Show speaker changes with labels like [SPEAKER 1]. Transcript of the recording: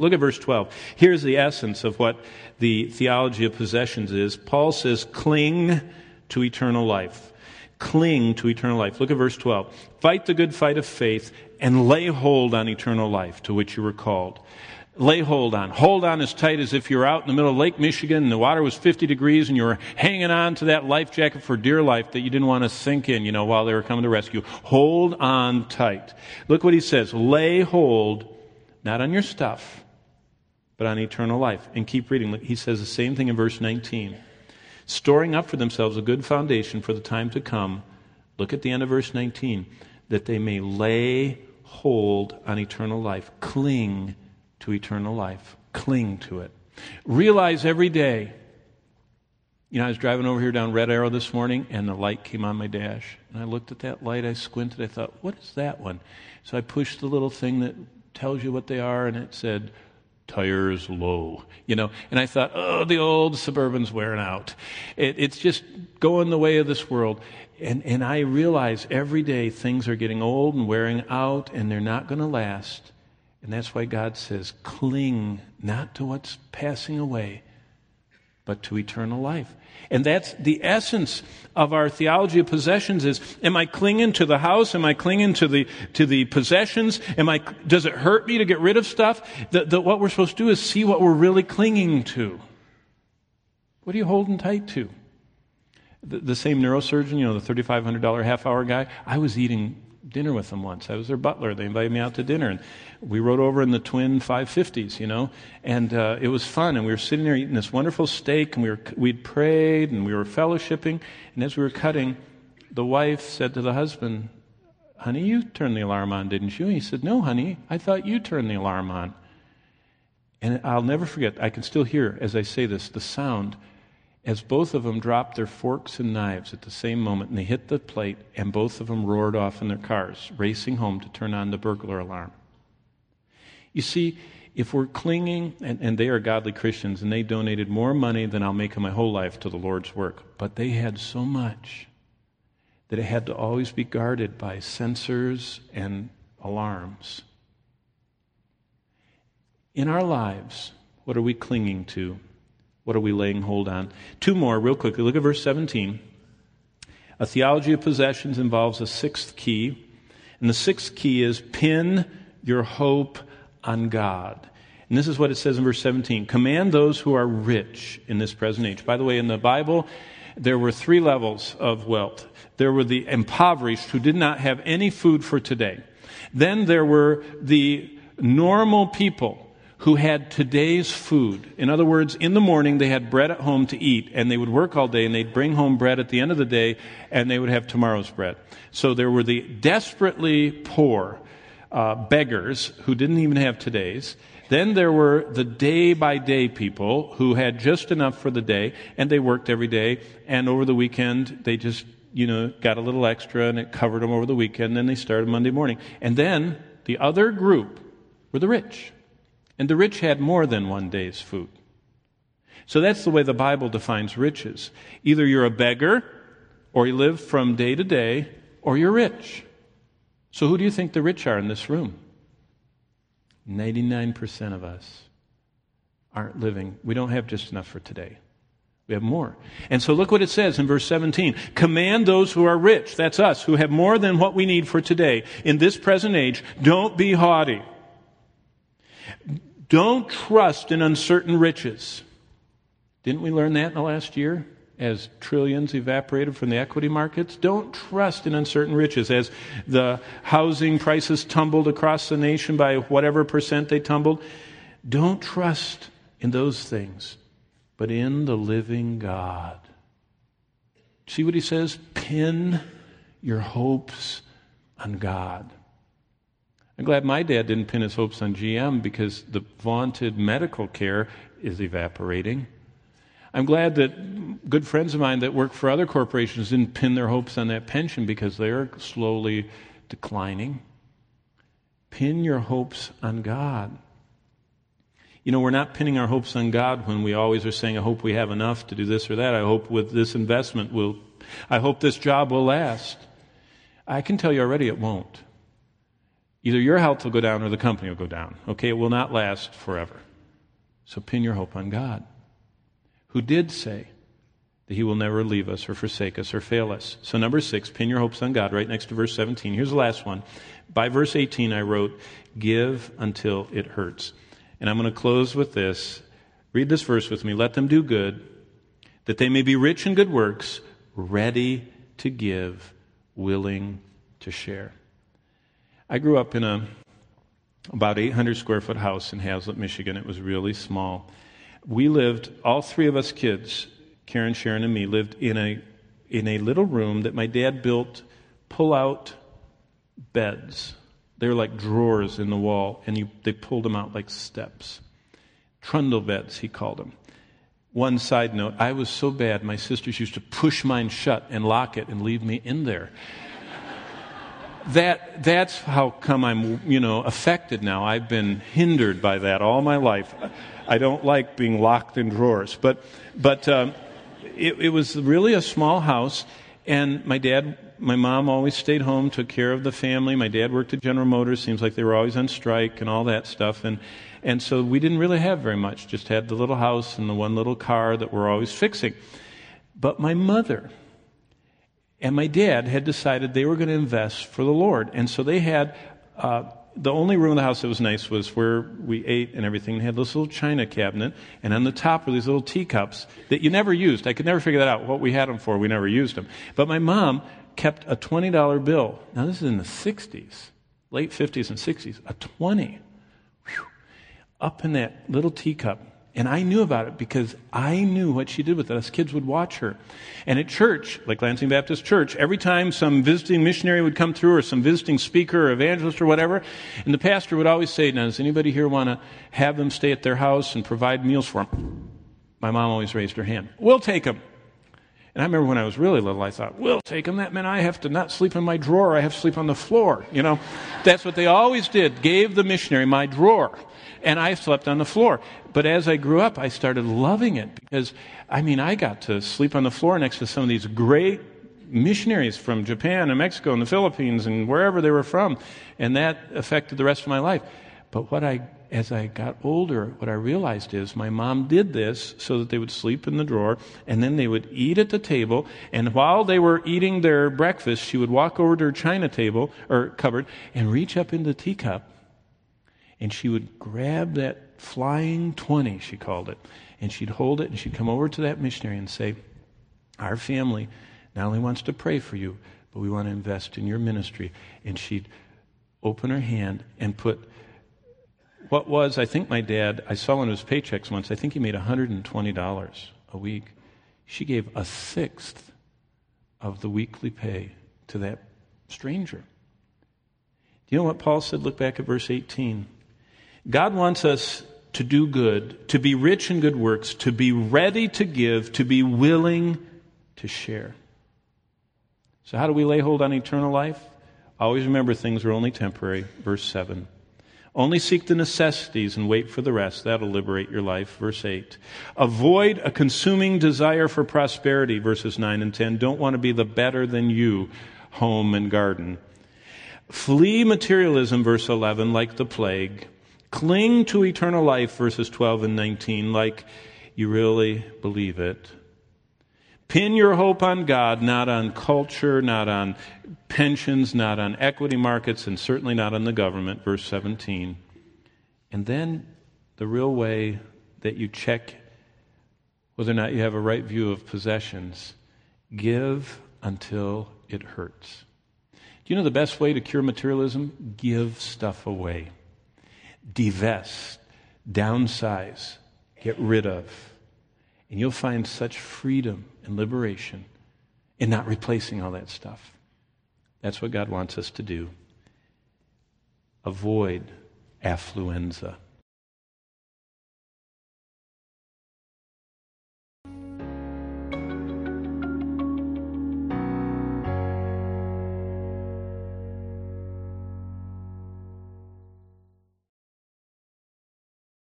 [SPEAKER 1] Look at verse 12. Here's the essence of what the theology of possessions is. Paul says, cling to eternal life. Cling to eternal life. Look at verse 12. Fight the good fight of faith and lay hold on eternal life to which you were called. Lay hold on. Hold on as tight as if you're out in the middle of Lake Michigan and the water was 50 degrees and you were hanging on to that life jacket for dear life that you didn't want to sink in, you know, while they were coming to rescue. Hold on tight. Look what he says. Lay hold not on your stuff, but on eternal life. And keep reading. He says the same thing in verse 19. Storing up for themselves a good foundation for the time to come. Look at the end of verse 19. That they may lay hold on eternal life. Cling to eternal life. Cling to it. Realize every day. You know, I was driving over here down Red Arrow this morning, and the light came on my dash. And I looked at that light, I squinted, I thought, what is that one? So I pushed the little thing that tells you what they are, and it said, tires low, you know. And I thought, oh, the old Suburban's wearing out. It, it's just going the way of this world. And, and I realize every day things are getting old and wearing out, and they're not going to last. And that's why God says, cling not to what's passing away, but to eternal life. And that's the essence of our theology of possessions is, am I clinging to the house? Am I clinging to the, to the possessions? Am I, does it hurt me to get rid of stuff? The, the, what we're supposed to do is see what we're really clinging to. What are you holding tight to? The, the same neurosurgeon, you know, the $3,500 half hour guy, I was eating dinner with them once. I was their butler. They invited me out to dinner, and we rode over in the twin 550s, you know, and uh, it was fun. And we were sitting there eating this wonderful steak, and we were we'd prayed, and we were fellowshipping. And as we were cutting, the wife said to the husband, "Honey, you turned the alarm on, didn't you?" And he said, "No, honey, I thought you turned the alarm on." And I'll never forget. I can still hear as I say this the sound as both of them dropped their forks and knives at the same moment and they hit the plate, and both of them roared off in their cars, racing home to turn on the burglar alarm. You see, if we're clinging, and, and they are godly Christians, and they donated more money than I'll make in my whole life to the Lord's work, but they had so much that it had to always be guarded by sensors and alarms. In our lives, what are we clinging to? What are we laying hold on? Two more, real quickly. Look at verse 17. A theology of possessions involves a sixth key, and the sixth key is pin your hope on God. And this is what it says in verse 17 Command those who are rich in this present age. By the way, in the Bible, there were three levels of wealth. There were the impoverished who did not have any food for today. Then there were the normal people who had today's food. In other words, in the morning they had bread at home to eat, and they would work all day, and they'd bring home bread at the end of the day, and they would have tomorrow's bread. So there were the desperately poor uh, beggars who didn't even have today's. Then there were the day by day people who had just enough for the day, and they worked every day, and over the weekend they just, you know, got a little extra, and it covered them over the weekend, and then they started Monday morning. And then the other group were the rich and the rich had more than one day's food. So that's the way the Bible defines riches. Either you're a beggar, or you live from day to day, or you're rich. So who do you think the rich are in this room? 99% of us aren't living. We don't have just enough for today. We have more. And so look what it says in verse 17. Command those who are rich, that's us, who have more than what we need for today in this present age, don't be haughty. Don't trust in uncertain riches. Didn't we learn that in the last year? As trillions evaporated from the equity markets? Don't trust in uncertain riches. As the housing prices tumbled across the nation by whatever percent they tumbled, don't trust in those things, but in the living God. See what he says? Pin your hopes on God. I'm glad my dad didn't pin his hopes on GM because the vaunted medical care is evaporating. I'm glad that good friends of mine that work for other corporations didn't pin their hopes on that pension because they're slowly declining. Pin your hopes on God. You know, we're not pinning our hopes on God when we always are saying, I hope we have enough to do this or that. I hope with this investment will, I hope this job will last. I can tell you already it won't. Either your health will go down or the company will go down. Okay, it will not last forever. So pin your hope on God, who did say that He will never leave us or forsake us or fail us. So, number six, pin your hopes on God, right next to verse 17. Here's the last one. By verse 18, I wrote, Give until it hurts. And I'm going to close with this. Read this verse with me. Let them do good, that they may be rich in good works, ready to give, willing to share. I grew up in a about 800 square foot house in Haslett, Michigan. It was really small. We lived, all three of us kids, Karen, Sharon, and me, lived in a, in a little room that my dad built pull out beds. They were like drawers in the wall, and you, they pulled them out like steps. Trundle beds, he called them. One side note I was so bad, my sisters used to push mine shut and lock it and leave me in there that, that's how come I'm, you know, affected now. I've been hindered by that all my life. I don't like being locked in drawers. But, but um, it, it was really a small house, and my dad, my mom always stayed home, took care of the family. My dad worked at General Motors. Seems like they were always on strike and all that stuff. And, and so we didn't really have very much. Just had the little house and the one little car that we're always fixing. But my mother, and my dad had decided they were going to invest for the Lord. And so they had, uh, the only room in the house that was nice was where we ate and everything. They had this little china cabinet, and on the top were these little teacups that you never used. I could never figure that out. What we had them for, we never used them. But my mom kept a $20 bill. Now, this is in the 60s, late 50s and 60s, a 20. Whew, up in that little teacup. And I knew about it because I knew what she did with it. Us kids would watch her. And at church, like Lansing Baptist Church, every time some visiting missionary would come through or some visiting speaker or evangelist or whatever, and the pastor would always say, Now, does anybody here want to have them stay at their house and provide meals for them? My mom always raised her hand. We'll take them. And I remember when I was really little, I thought, we'll take them. That meant I have to not sleep in my drawer. I have to sleep on the floor. You know, that's what they always did. Gave the missionary my drawer and I slept on the floor. But as I grew up, I started loving it because, I mean, I got to sleep on the floor next to some of these great missionaries from Japan and Mexico and the Philippines and wherever they were from, and that affected the rest of my life. But what I, as I got older, what I realized is my mom did this so that they would sleep in the drawer, and then they would eat at the table, and while they were eating their breakfast, she would walk over to her china table or cupboard and reach up into the teacup and she would grab that flying 20, she called it, and she'd hold it and she'd come over to that missionary and say, Our family not only wants to pray for you, but we want to invest in your ministry. And she'd open her hand and put what was, I think my dad, I saw one of his paychecks once, I think he made $120 a week. She gave a sixth of the weekly pay to that stranger. Do you know what Paul said? Look back at verse 18. God wants us to do good, to be rich in good works, to be ready to give, to be willing to share. So, how do we lay hold on eternal life? Always remember things are only temporary. Verse 7. Only seek the necessities and wait for the rest. That'll liberate your life. Verse 8. Avoid a consuming desire for prosperity. Verses 9 and 10. Don't want to be the better than you home and garden. Flee materialism, verse 11, like the plague. Cling to eternal life, verses 12 and 19, like you really believe it. Pin your hope on God, not on culture, not on pensions, not on equity markets, and certainly not on the government, verse 17. And then the real way that you check whether or not you have a right view of possessions give until it hurts. Do you know the best way to cure materialism? Give stuff away divest, downsize, get rid of. And you'll find such freedom and liberation in not replacing all that stuff. That's what God wants us to do. Avoid affluenza.